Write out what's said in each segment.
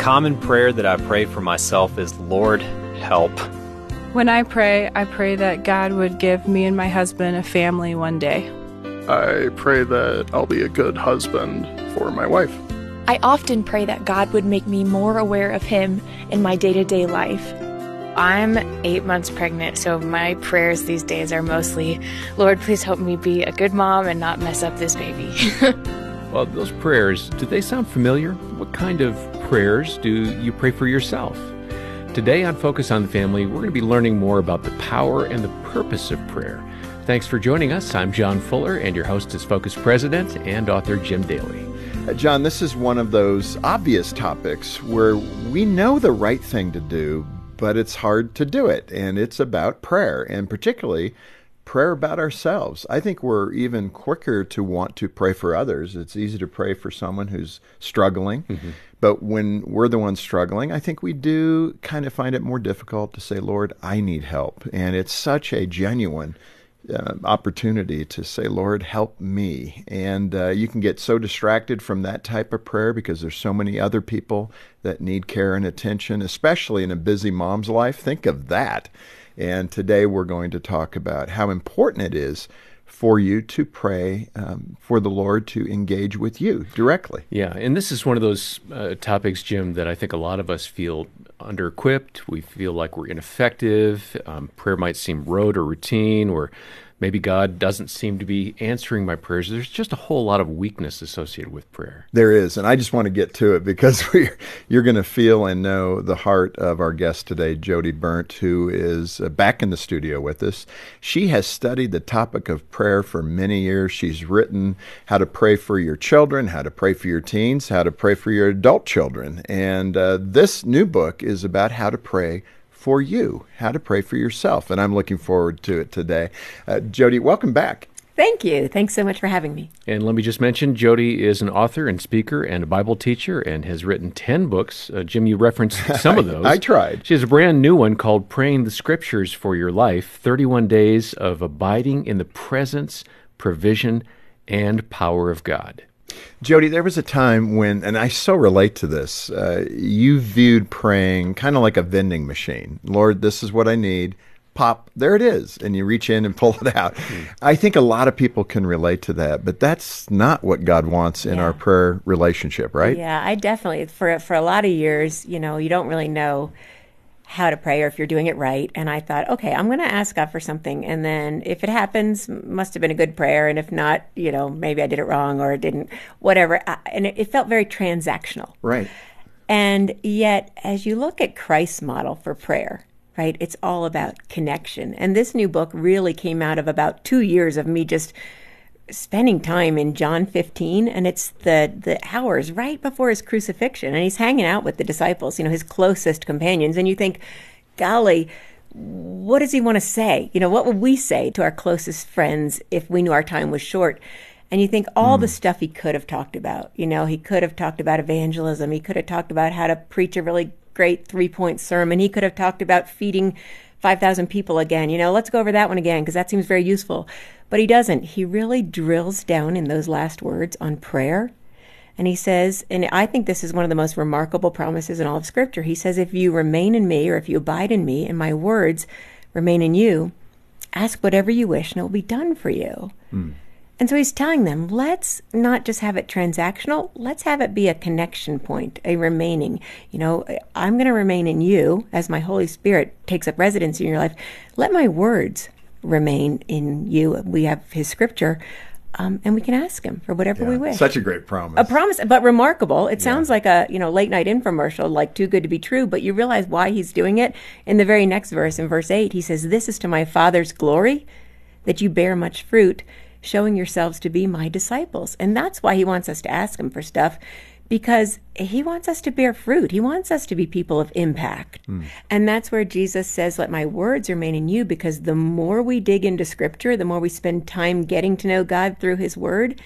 common prayer that I pray for myself is Lord, help. When I pray, I pray that God would give me and my husband a family one day. I pray that I'll be a good husband for my wife. I often pray that God would make me more aware of Him in my day to day life. I'm eight months pregnant, so my prayers these days are mostly, Lord, please help me be a good mom and not mess up this baby. well, those prayers, do they sound familiar? What kind of prayers do you pray for yourself? Today on Focus on the Family, we're going to be learning more about the power and the purpose of prayer. Thanks for joining us. I'm John Fuller, and your host is Focus President and author Jim Daly. Uh, John, this is one of those obvious topics where we know the right thing to do, but it's hard to do it. And it's about prayer, and particularly prayer about ourselves. I think we're even quicker to want to pray for others. It's easy to pray for someone who's struggling. Mm-hmm. But when we're the ones struggling, I think we do kind of find it more difficult to say, Lord, I need help. And it's such a genuine uh, opportunity to say, Lord, help me. And uh, you can get so distracted from that type of prayer because there's so many other people that need care and attention, especially in a busy mom's life. Think of that. And today we're going to talk about how important it is for you to pray um, for the Lord to engage with you directly. Yeah, and this is one of those uh, topics, Jim, that I think a lot of us feel under equipped. We feel like we're ineffective. Um, prayer might seem rote or routine, or maybe God doesn't seem to be answering my prayers. There's just a whole lot of weakness associated with prayer. There is, and I just want to get to it because you're going to feel and know the heart of our guest today, Jodie Berndt, who is uh, back in the studio with us. She has studied the topic of prayer for many years. She's written how to pray for your children, how to pray for your teens, how to pray for your adult children, and uh, this new book is about how to pray for you, how to pray for yourself. And I'm looking forward to it today. Uh, Jodie, welcome back. Thank you. Thanks so much for having me. And let me just mention Jodie is an author and speaker and a Bible teacher and has written 10 books. Uh, Jim, you referenced some of those. I tried. She has a brand new one called Praying the Scriptures for Your Life 31 Days of Abiding in the Presence, Provision, and Power of God. Jodie, there was a time when, and I so relate to this, uh, you viewed praying kind of like a vending machine. Lord, this is what I need. Pop, there it is. And you reach in and pull it out. Mm. I think a lot of people can relate to that, but that's not what God wants in yeah. our prayer relationship, right? Yeah, I definitely, for, for a lot of years, you know, you don't really know how to pray or if you're doing it right. And I thought, okay, I'm going to ask God for something. And then if it happens, must have been a good prayer. And if not, you know, maybe I did it wrong or it didn't, whatever. And it, it felt very transactional. Right. And yet, as you look at Christ's model for prayer, right, it's all about connection. And this new book really came out of about two years of me just spending time in John 15 and it's the the hours right before his crucifixion and he's hanging out with the disciples, you know, his closest companions and you think, golly, what does he want to say? You know, what would we say to our closest friends if we knew our time was short? And you think all mm. the stuff he could have talked about. You know, he could have talked about evangelism. He could have talked about how to preach a really great three point sermon. He could have talked about feeding 5,000 people again. You know, let's go over that one again because that seems very useful. But he doesn't. He really drills down in those last words on prayer. And he says, and I think this is one of the most remarkable promises in all of Scripture. He says, If you remain in me, or if you abide in me, and my words remain in you, ask whatever you wish, and it will be done for you. Mm. And so he's telling them, let's not just have it transactional, let's have it be a connection point, a remaining. You know, I'm going to remain in you as my Holy Spirit takes up residence in your life. Let my words remain in you. We have his scripture. Um, and we can ask him for whatever yeah, we wish. Such a great promise. A promise, but remarkable. It yeah. sounds like a you know late night infomercial, like too good to be true. But you realize why he's doing it in the very next verse, in verse eight, he says, "This is to my Father's glory, that you bear much fruit, showing yourselves to be my disciples. And that's why he wants us to ask him for stuff because he wants us to bear fruit. He wants us to be people of impact. Mm. And that's where Jesus says, Let my words remain in you, because the more we dig into scripture, the more we spend time getting to know God through his word,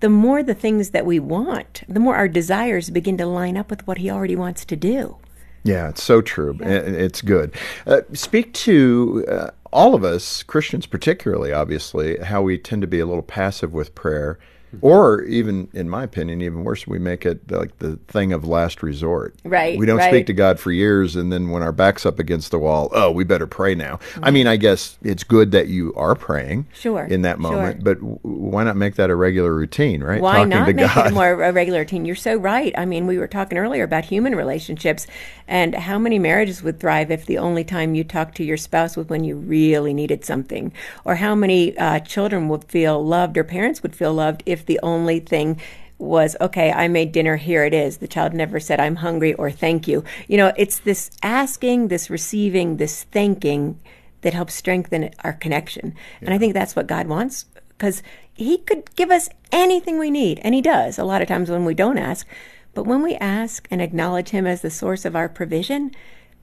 the more the things that we want, the more our desires begin to line up with what he already wants to do. Yeah, it's so true. Yeah. It's good. Uh, speak to uh, all of us, Christians particularly, obviously, how we tend to be a little passive with prayer Or even, in my opinion, even worse, we make it like the thing of last resort. Right, We don't right. speak to God for years, and then when our back's up against the wall, oh, we better pray now. I mean, I guess it's good that you are praying Sure, in that sure. moment, but w- why not make that a regular routine, right? Why Talking not make God. it a more a regular routine? You're so right. I mean, we were talking earlier about human relationships and how many marriages would thrive if the only time you talked to your spouse was when you really needed something, or how many uh, children would feel loved or parents would feel loved if the only thing was okay i made dinner here it is the child never said i'm hungry or thank you you know it's this asking this receiving this thanking that helps strengthen our connection and i think that's what god wants because he could give us anything we need, and he does a lot of times when we don't ask. But when we ask and acknowledge him as the source of our provision,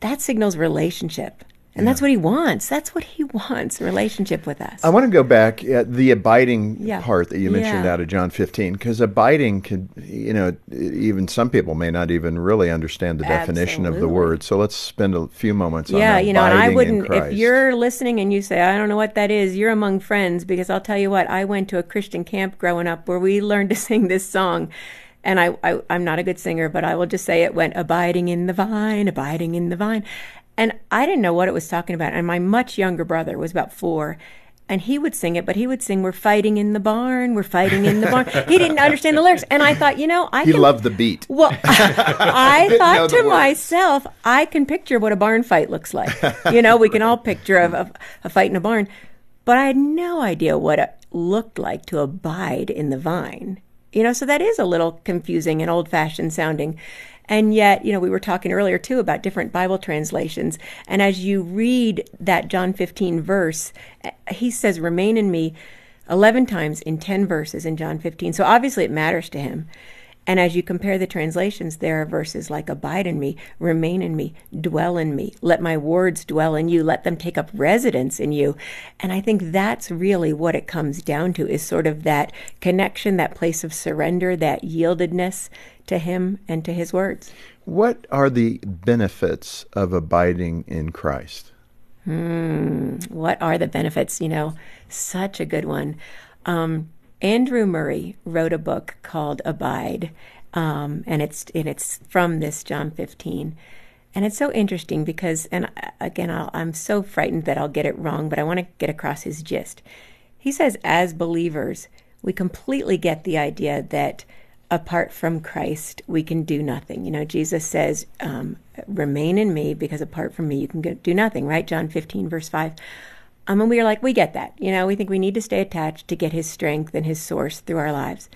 that signals relationship. And that's what he wants. That's what he wants in relationship with us. I want to go back at the abiding Yeah. part that you mentioned Yeah. out of John 15, because abiding could, you know, even some people may not even really understand the definition of the word. So let's spend a few moments on that. yeah, you know, and I wouldn't, if you're listening and you say, I don't know what that is, you're among friends because I'll tell you what, I went to a Christian camp growing up where we learned to sing this song. And I, I, I'm not a good singer, but I will just say it went abiding in the vine, abiding in the vine. And I didn't know what it was talking about. And my much younger brother was about four. And he would sing it, but he would sing, We're fighting in the barn, we're fighting in the barn. he didn't understand the lyrics. And I thought, you know, I he can loved the beat. well, I thought to myself, I can picture what a barn fight looks like. You know, we can all picture a, a fight in a barn, but I had no idea what it looked like to abide in the vine. You know, so that is a little confusing and old fashioned sounding. And yet, you know, we were talking earlier too about different Bible translations. And as you read that John 15 verse, eh, he says, remain in me 11 times in 10 verses in John 15. So obviously it matters to him. And as you compare the translations, there are verses like abide in me, remain in me, dwell in me, let my words dwell in you, let them take up residence in you. And I think that's really what it comes down to is sort of that connection, that place of surrender, that yieldedness to him and to his words. What are the benefits of abiding in Christ? Hmm, what are the benefits? You know, such a good one. Um, Andrew Murray wrote a book called Abide, um, and it's and it's from this John 15. And it's so interesting because, and again, I'll, I'm so frightened that I'll get it wrong, but I want to get across his gist. He says, as believers, we completely get the idea that apart from Christ, we can do nothing. You know, Jesus says, um, remain in me because apart from me, you can do nothing, right? John 15, verse 5. Um, and we are like, we get that. You know, we think we need to stay attached to get his strength and his source through our lives.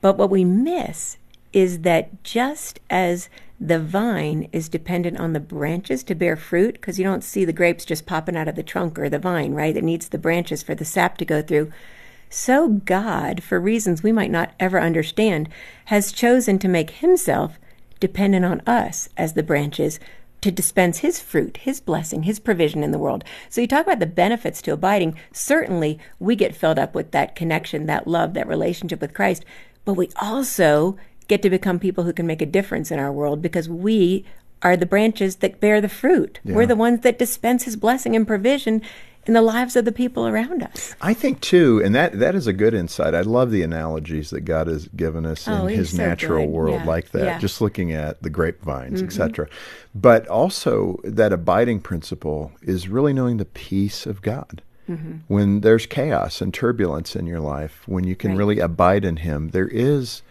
But what we miss is that just as the vine is dependent on the branches to bear fruit, because you don't see the grapes just popping out of the trunk or the vine, right? It needs the branches for the sap to go through. So God, for reasons we might not ever understand, has chosen to make himself dependent on us as the branches to dispense his fruit, his blessing, his provision in the world. So you talk about the benefits to abiding. Certainly, we get filled up with that connection, that love, that relationship with Christ, but we also get to become people who can make a difference in our world because we are the branches that bear the fruit. We're the ones that dispense his blessing and provision in the lives of the people around us. I think too, and that that is a good insight. I love the analogies that God has given us Oh, in His so natural good. world, Yeah, like that. yeah. Mm-hmm. Just looking at the grapevines, etc. But also that abiding principle is really knowing the peace of God. Mm-hmm. When there's chaos and turbulence in your life, when you can Right. really abide in Him, there is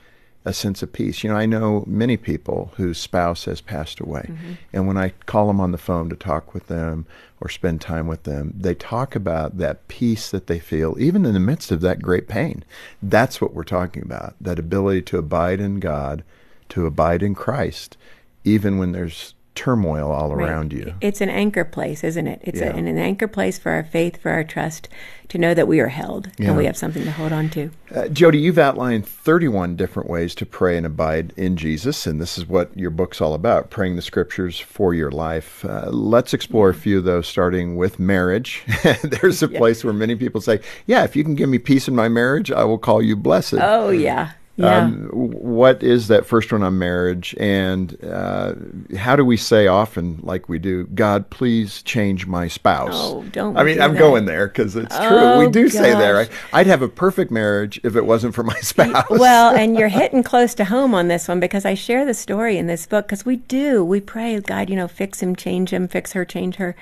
a sense of peace. You know, I know many people whose spouse has passed away, Mm-hmm. and when I call them on the phone to talk with them or spend time with them, they talk about that peace that they feel, even in the midst of that great pain. That's what we're talking about that ability to abide in God, to abide in Christ, even when there's turmoil all Right. around you. It's an anchor place, isn't it? It's Yeah. a, an anchor place for our faith, for our trust, to know that we are held Yeah. and we have something to hold on to. Uh, Jodie, you've outlined 31 different ways to pray and abide in Jesus, and this is what your book's all about praying the scriptures for your life. Uh, let's explore a few of those, starting with marriage. There's a place where many people say, Yeah, if you can give me peace in my marriage, I will call you blessed. Oh, yeah. Yeah. Um, what is that first one on marriage, and uh, how do we say often, like we do, God, please change my spouse? Oh, don't I mean, do I'm that? going there because it's true. Oh, We do say that. Right? I'd have a perfect marriage if it wasn't for my spouse. well, and you're hitting close to home on this one because I share the story in this book because we do. We pray, God, you know, fix him, change him, fix her, change her.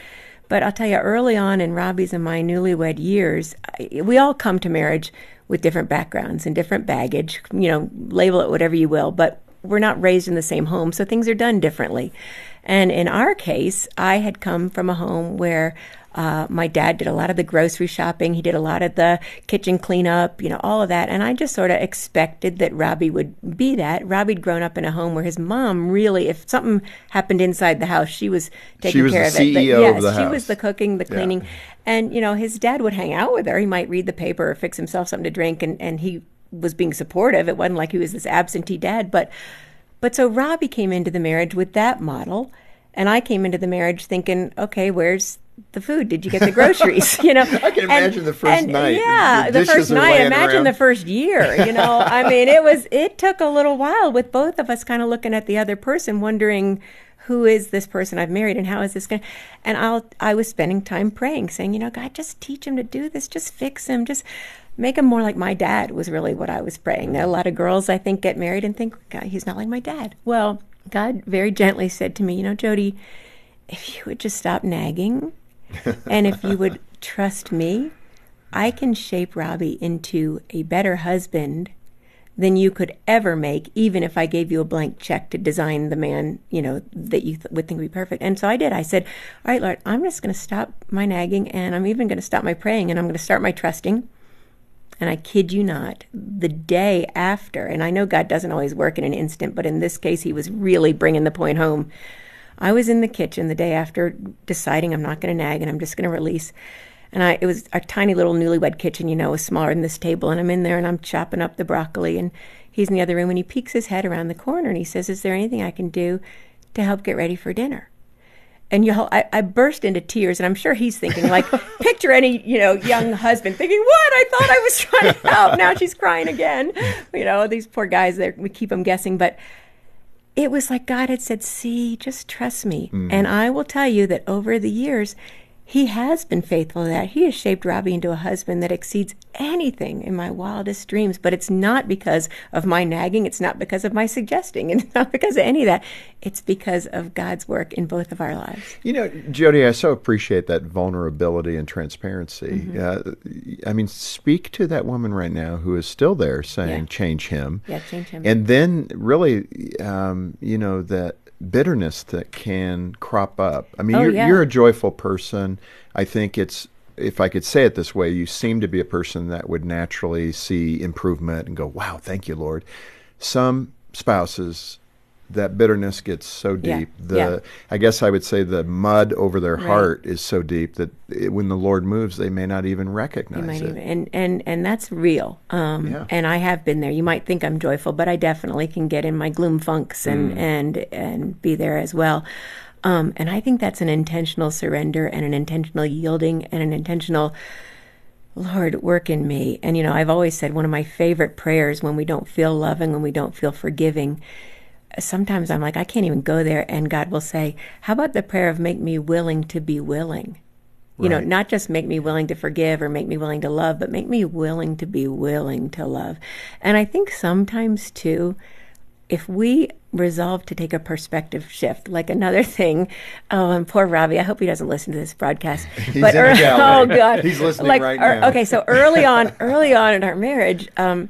But I'll tell you, early on in Robbie's and my newlywed years, we all come to marriage with different backgrounds and different baggage. You know, label it whatever you will, but we're not raised in the same home, so things are done differently. And in our case, I had come from a home where uh, my dad did a lot of the grocery shopping. He did a lot of the kitchen cleanup, you know, all of that. And I just sort of expected that Robbie would be that. Robbie'd grown up in a home where his mom really, if something happened inside the house, she was taking was care the of it. But CEO of yes, the she house. was the cooking, the cleaning. And, you know, his dad would hang out with her. He might read the paper or fix himself something to drink. And, and he was being supportive. It wasn't like he was this absentee dad. But, but so Robbie came into the marriage with that model. And I came into the marriage thinking, okay, where's the food? Did you get the groceries? You know, I can imagine the first and, night. Yeah, The the, first night. Imagine around. the first year. You know, I mean, it was. It took a little while with both of us kind of looking at the other person, wondering who is this person I've married and how is this going? to And I'll. I was spending time praying, saying, you know, God, just teach him to do this. Just fix him. Just make him more like my dad. Was really what I was praying. Now, a lot of girls, I think, get married and think, God, he's not like my dad. Well, God very gently said to me, you know, Jodie, if you would just stop nagging and if you would trust me, I can shape Robbie into a better husband than you could ever make, even if I gave you a blank check to design the man, you know, that you th- would think would be perfect. And so I did. I said, All right, Lord, I'm just going to stop my nagging and I'm even going to stop my praying and I'm going to start my trusting. And I kid you not, the day after, and I know God doesn't always work in an instant, but in this case, He was really bringing the point home. I was in the kitchen the day after deciding I'm not going to nag and I'm just going to release. And I, it was a tiny little newlywed kitchen, you know, was smaller than this table. And I'm in there and I'm chopping up the broccoli. And he's in the other room and he peeks his head around the corner and he says, Is there anything I can do to help get ready for dinner? And you know, I, I burst into tears, and I'm sure he's thinking, like, picture any you know young husband thinking, "What? I thought I was trying to help. Now she's crying again." You know, these poor guys. There, we keep them guessing, but it was like God had said, "See, just trust me." Mm. And I will tell you that over the years, He has been faithful to that. He has shaped Robbie into a husband that exceeds anything in my wildest dreams. But it's not because of my nagging. It's not because of my suggesting. It's not because of any of that. It's because of God's work in both of our lives. You know, Jodie, I so appreciate that vulnerability and transparency. Mm-hmm. Uh, I mean, speak to that woman right now who is still there saying, Yeah. change him. Yeah, change him. And then, really, um, you know, that bitterness that can crop up. I mean, Oh, you're, yeah. you're a joyful person. I think it's, if I could say it this way, you seem to be a person that would naturally see improvement and go, wow, thank you, Lord. Some spouses, that bitterness gets so Yeah, deep. The yeah. I guess I would say the mud over their Right. heart is so deep that it, when the Lord moves, they may not even You recognize might it. even, and and and that's real. Um, Yeah. And I have been there. You might think I'm joyful, but I definitely can get in my gloom funks and Mm. and and be there as well. Um, and I think that's an intentional surrender and an intentional yielding and an intentional Lord, work in me. And you know, I've always said one of my favorite prayers when we don't feel loving, when we don't feel forgiving. Sometimes I'm like, I can't even go there, and God will say, "How about the prayer of make me willing to be willing?" You know, not just make me willing to forgive or make me willing to love, but make me willing to be willing to love. And I think sometimes too, if we resolve to take a perspective shift, like another thing, oh, and poor Robbie, I hope he doesn't listen to this broadcast. He's but in the gallery. oh god, He's listening like, right er- now. Okay, so early on, early on in our marriage, um,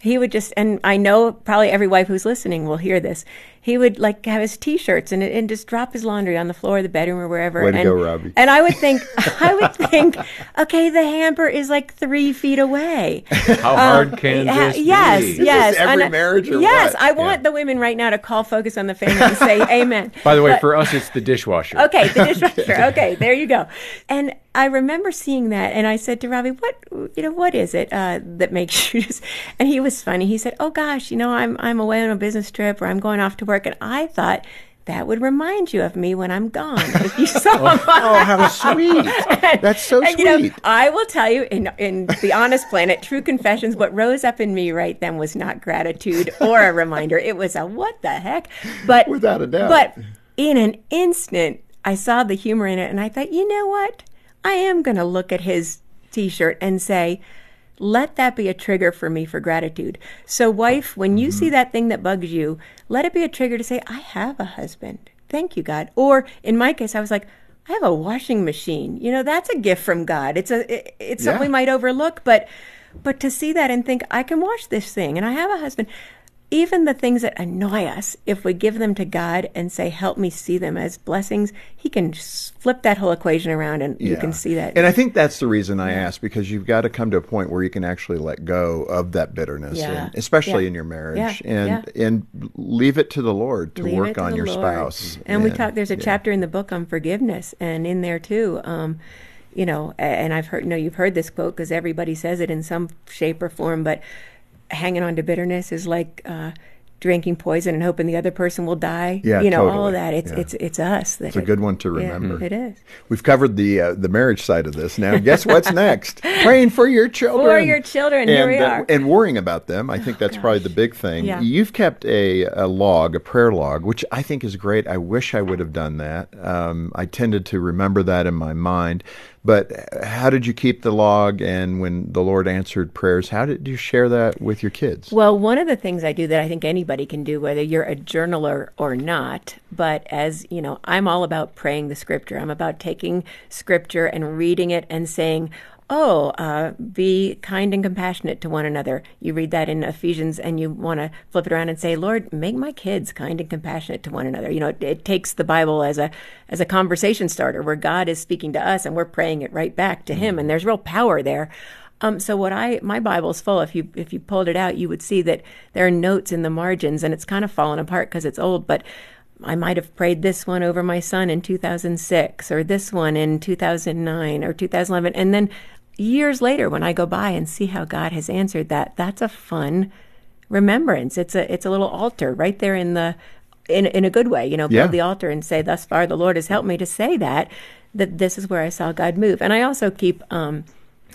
he would just, and I know probably every wife who's listening will hear this. He would like have his t-shirts and, and just drop his laundry on the floor of the bedroom or wherever. Way to and, go, Robbie. And I would think, I would think, okay, the hamper is like three feet away. How hard can Yeah, this yes, be? yes. this every And, marriage or yes, what? I want the women right now to call Focus on the Family and say amen. By the way, But- for us, it's the dishwasher. Okay, the dishwasher. Okay, there you go. And I remember seeing that, and I said to Robbie, "What you know? What is it uh, that makes you?" Just... And he was funny. He said, "Oh gosh, you know, I'm I'm away on a business trip, or I'm going off to work." And I thought that would remind you of me when I'm gone. If you saw oh, oh, how sweet! That's so and, sweet. You know, I will tell you, in in the honest planet, true confessions, what rose up in me right then was not gratitude or a reminder. It was a what the heck, but without a doubt. But in an instant, I saw the humor in it, and I thought, you know what? I am going to look at his T-shirt and say let that be a trigger for me for gratitude. So, wife, when you mm-hmm. see that thing that bugs you, let it be a trigger to say, I have a husband. Thank you, God. Or in my case, I was like, I have a washing machine. You know, that's a gift from God. It's a it, it's yeah. something we might overlook, but but to see that and think I can wash this thing and I have a husband even the things that annoy us, if we give them to God and say, Help me see them as blessings, He can flip that whole equation around and yeah. you can see that. And I think that's the reason I asked because you've got to come to a point where you can actually let go of that bitterness, yeah. and, especially yeah. in your marriage, and and leave it to the Lord to leave work to on your Lord. spouse. And, and, we talk, there's a chapter in the book on forgiveness, and in there too, um, you know, and I've heard, no, you've heard this quote because everybody says it in some shape or form, but hanging on to bitterness is like uh, drinking poison and hoping the other person will die. Yeah, you know totally. all of that. It's yeah. it's it's us. it's a good one to remember. Yeah, it is. We've covered the uh, the marriage side of this. Now, guess what's next? Praying for your children. For your children. And, Here we are. Uh, and worrying about them. I think oh, that's gosh. probably the big thing. Yeah. You've kept a, a log, a prayer log, which I think is great. I wish I would have done that. Um, I tended to remember that in my mind. But how did you keep the log? And when the Lord answered prayers, how did you share that with your kids? Well, one of the things I do that I think anybody can do, whether you're a journaler or not, but as you know, I'm all about praying the scripture. I'm about taking scripture and reading it and saying, oh, uh, be kind and compassionate to one another. You read that in Ephesians and you want to flip it around and say, Lord, make my kids kind and compassionate to one another. You know, it, it, takes the Bible as a, as a conversation starter where God is speaking to us and we're praying it right back to him. And there's real power there. Um, so what I, my Bible's full. If you, if you pulled it out, you would see that there are notes in the margins and it's kind of fallen apart because it's old, but I might have prayed this one over my son in 2006 or this one in 2009 or 2011. And then years later when I go by and see how God has answered that, that's a fun remembrance. It's a it's a little altar right there in the in in a good way, you know, build yeah. the altar and say, Thus far the Lord has helped me to say that, that this is where I saw God move. And I also keep um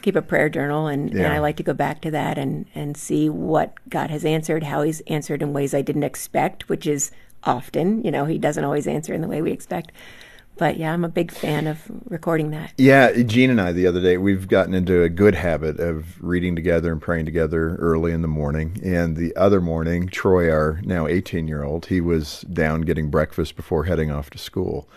keep a prayer journal and, yeah. and I like to go back to that and, and see what God has answered, how he's answered in ways I didn't expect, which is often, you know, he doesn't always answer in the way we expect but yeah, I'm a big fan of recording that. Yeah, Jean and I the other day we've gotten into a good habit of reading together and praying together early in the morning. And the other morning, Troy, our now 18 year old, he was down getting breakfast before heading off to school.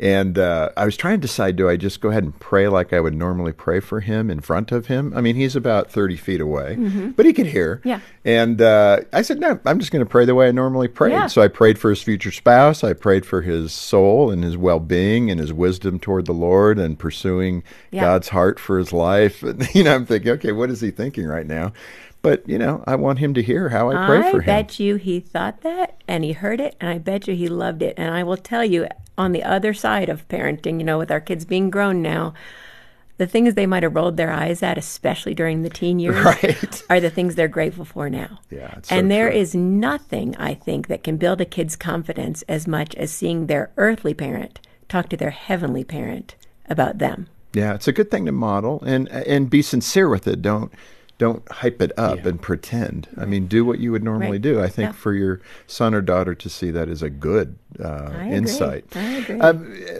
And uh, I was trying to decide do I just go ahead and pray like I would normally pray for him in front of him? I mean, he's about 30 feet away, mm-hmm. but he could hear. Yeah. And uh, I said, no, I'm just going to pray the way I normally pray. Yeah. So I prayed for his future spouse. I prayed for his soul and his well being and his wisdom toward the Lord and pursuing yeah. God's heart for his life. And, you know, I'm thinking, okay, what is he thinking right now? But, you know, I want him to hear how I pray I for him. I bet you he thought that and he heard it, and I bet you he loved it. And I will tell you, on the other side of parenting, you know, with our kids being grown now, the things they might have rolled their eyes at, especially during the teen years, right. are the things they're grateful for now. Yeah, so and there true. is nothing, I think, that can build a kid's confidence as much as seeing their earthly parent talk to their heavenly parent about them. Yeah, it's a good thing to model and and be sincere with it. Don't don't hype it up yeah. and pretend. I mean, do what you would normally right. do. I think yeah. for your son or daughter to see that is a good uh, I insight. I agree. Uh,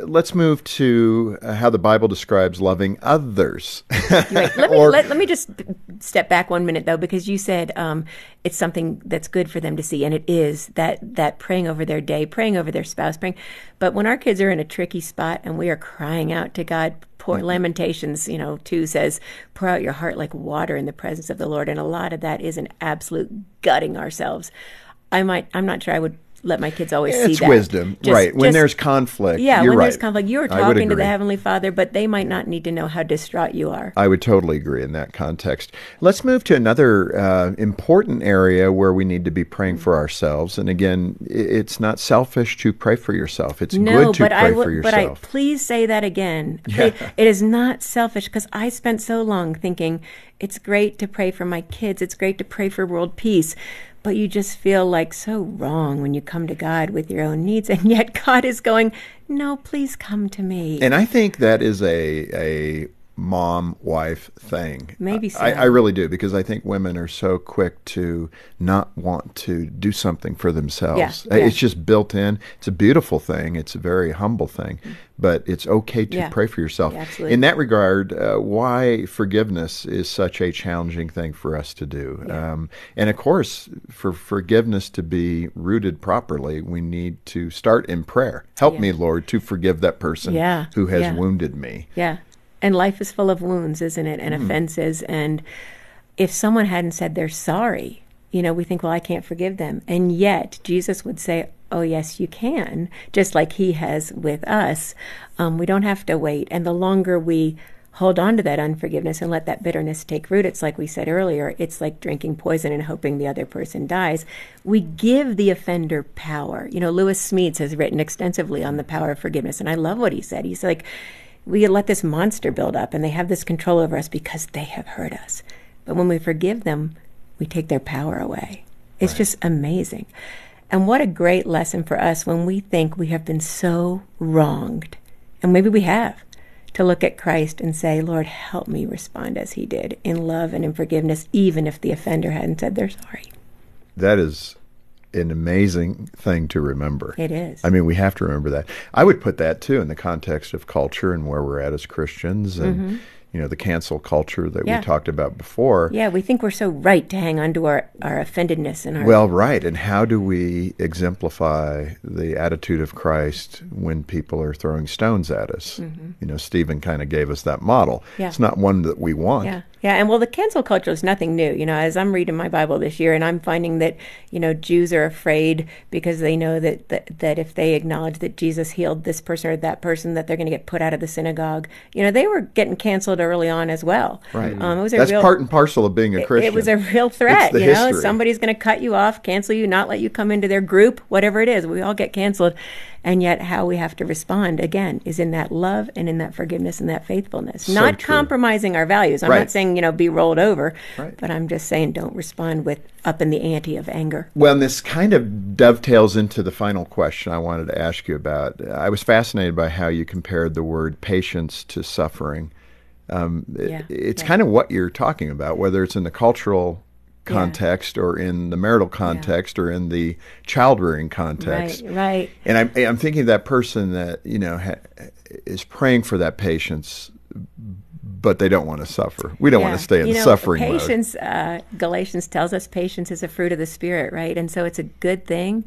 let's move to uh, how the Bible describes loving others. right. let, me, or, let, let, me just step back one minute though, because you said um, it's something that's good for them to see, and it is that that praying over their day, praying over their spouse, praying. But when our kids are in a tricky spot and we are crying out to God, pour mm-hmm. lamentations you know 2 says pour out your heart like water in the presence of the lord and a lot of that is an absolute gutting ourselves i might i'm not sure i would let my kids always it's see that. It's wisdom, just, right? When just, there's conflict, yeah, when right. there's conflict, you are talking to the heavenly Father, but they might not need to know how distraught you are. I would totally agree in that context. Let's move to another uh, important area where we need to be praying for ourselves. And again, it's not selfish to pray for yourself. It's no, good to but pray I w- for yourself. But I please say that again. Yeah. It is not selfish because I spent so long thinking it's great to pray for my kids. It's great to pray for world peace but you just feel like so wrong when you come to God with your own needs, and yet God is going, "No, please come to me." And I think that is a a mom wife thing. Maybe so. I, I, really do because I think women are so quick to not want to do something for themselves. Yeah, yeah. It's just built in. It's a beautiful thing. It's a very humble thing, but it's okay to Yeah. pray for yourself. In that regard, uh, why forgiveness is such a challenging thing for us to do. Um, and of course, for forgiveness to be rooted properly, we need to start in prayer. Help me, Lord, to forgive that person who has wounded me. Yeah. And life is full of wounds, isn't it? And offenses. And if someone hadn't said they're sorry, you know, we think, well, I can't forgive them. And yet, Jesus would say, oh, yes, you can, just like he has with us. Um, we don't have to wait. And the longer we hold on to that unforgiveness and let that bitterness take root, it's like we said earlier, it's like drinking poison and hoping the other person dies. We give the offender power. You know, Lewis Smedes has written extensively on the power of forgiveness. And I love what he said. He's like, we let this monster build up and they have this control over us because they have hurt us. But when we forgive them, we take their power away. It's just amazing. And what a great lesson for us when we think we have been so wronged, and maybe we have, to look at Christ and say, Lord, help me respond as he did in love and in forgiveness, even if the offender hadn't said they're sorry. That is an amazing thing to remember. It is. I mean, we have to remember that. I would put that too in the context of culture and where we're at as Christians and, you know, the cancel culture that Mm-hmm. Yeah. we talked about before. yeah, we think we're so right to hang on to our, our offendedness and our. Well, right. And how do we exemplify the attitude of Christ when people are throwing stones at us? You know, Stephen kind of gave us that model. Mm-hmm. Yeah. It's not one that we want. Yeah, yeah, and well, the cancel culture is nothing new. You know, as I'm reading my Bible this year, and I'm finding that you know Jews are afraid because they know that that, that if they acknowledge that Jesus healed this person or that person, that they're going to get put out of the synagogue. You know, they were getting canceled early on as well. Right. Um, it was a That's real, part and parcel of being a it- Christian. It was a real threat. you know, history. somebody's going to cut you off, cancel you, not let you come into their group, whatever it is. We all get canceled, and yet how we have to respond again is in that love and in that forgiveness and that faithfulness, not true. compromising our values. I'm Right. not saying you know be rolled over, Right. but I'm just saying don't respond with up in the ante of anger. Well, and this kind of dovetails into the final question I wanted to ask you about. I was fascinated by how you compared the word patience to suffering. Um, it- Yeah, it's yeah. kind of what you're talking about, whether it's in the cultural context or in the marital context or in the child rearing context. Right, right. And I'm, I'm thinking of that person that, you know, ha, is praying for that patience, but they don't want to suffer. We don't want to stay in you know, suffering patience, uh, Galatians tells us patience is a fruit of the Spirit, right? And so it's a good thing.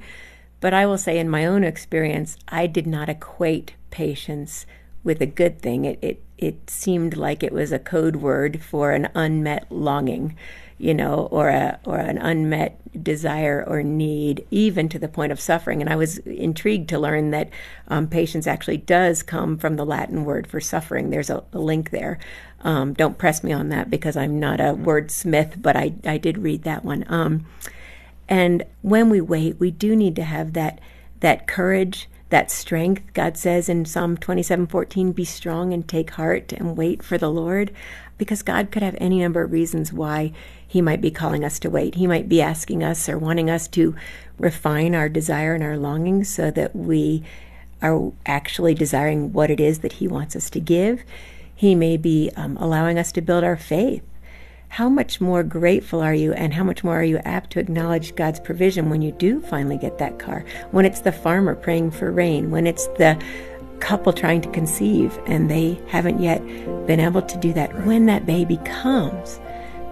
But I will say, in my own experience, I did not equate patience with a good thing. It, it, it seemed like it was a code word for an unmet longing, you know, or, a, or an unmet desire or need, even to the point of suffering. And I was intrigued to learn that um, patience actually does come from the Latin word for suffering. There's a, a link there. Um, don't press me on that because I'm not a wordsmith, but I, I did read that one. Um, and when we wait, we do need to have that that courage, that strength. God says in Psalm 27:14, "Be strong and take heart and wait for the Lord," because God could have any number of reasons why he might be calling us to wait. He might be asking us or wanting us to refine our desire and our longings so that we are actually desiring what it is that he wants us to give. He may be um, allowing us to build our faith how much more grateful are you and how much more are you apt to acknowledge God's provision when you do finally get that car? When it's the farmer praying for rain, when it's the couple trying to conceive and they haven't yet been able to do that, when that baby comes,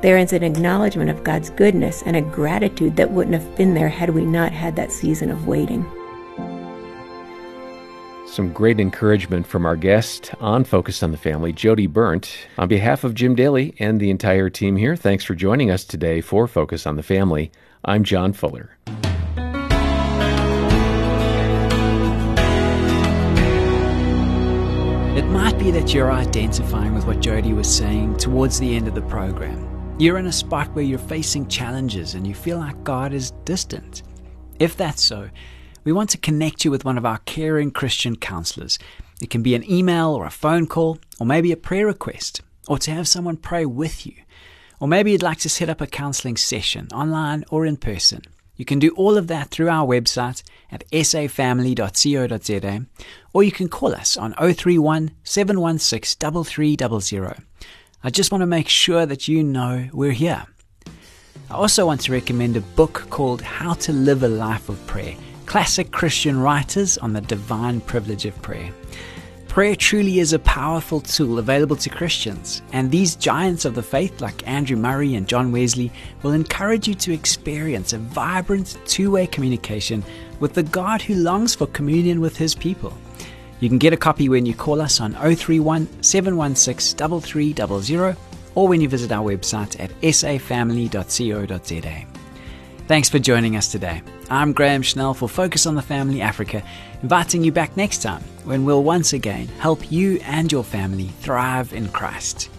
there is an acknowledgement of God's goodness and a gratitude that wouldn't have been there had we not had that season of waiting. Some great encouragement from our guest on Focus on the Family, Jodie Berndt. On behalf of Jim Daly and the entire team here, thanks for joining us today for Focus on the Family. I'm John Fuller. It might be that you're identifying with what Jody was saying towards the end of the program. You're in a spot where you're facing challenges and you feel like God is distant. If that's so, we want to connect you with one of our caring Christian counselors. It can be an email or a phone call, or maybe a prayer request, or to have someone pray with you. Or maybe you'd like to set up a counseling session, online or in person. You can do all of that through our website at safamily.co.za or you can call us on 031 716 3300. I just want to make sure that you know we're here. I also want to recommend a book called How to Live a Life of Prayer Classic Christian Writers on the Divine Privilege of Prayer. Prayer truly is a powerful tool available to Christians, and these giants of the faith, like Andrew Murray and John Wesley, will encourage you to experience a vibrant two way communication with the God who longs for communion with his people. You can get a copy when you call us on 031 716 3300 or when you visit our website at safamily.co.za. Thanks for joining us today. I'm Graham Schnell for Focus on the Family Africa, inviting you back next time when we'll once again help you and your family thrive in Christ.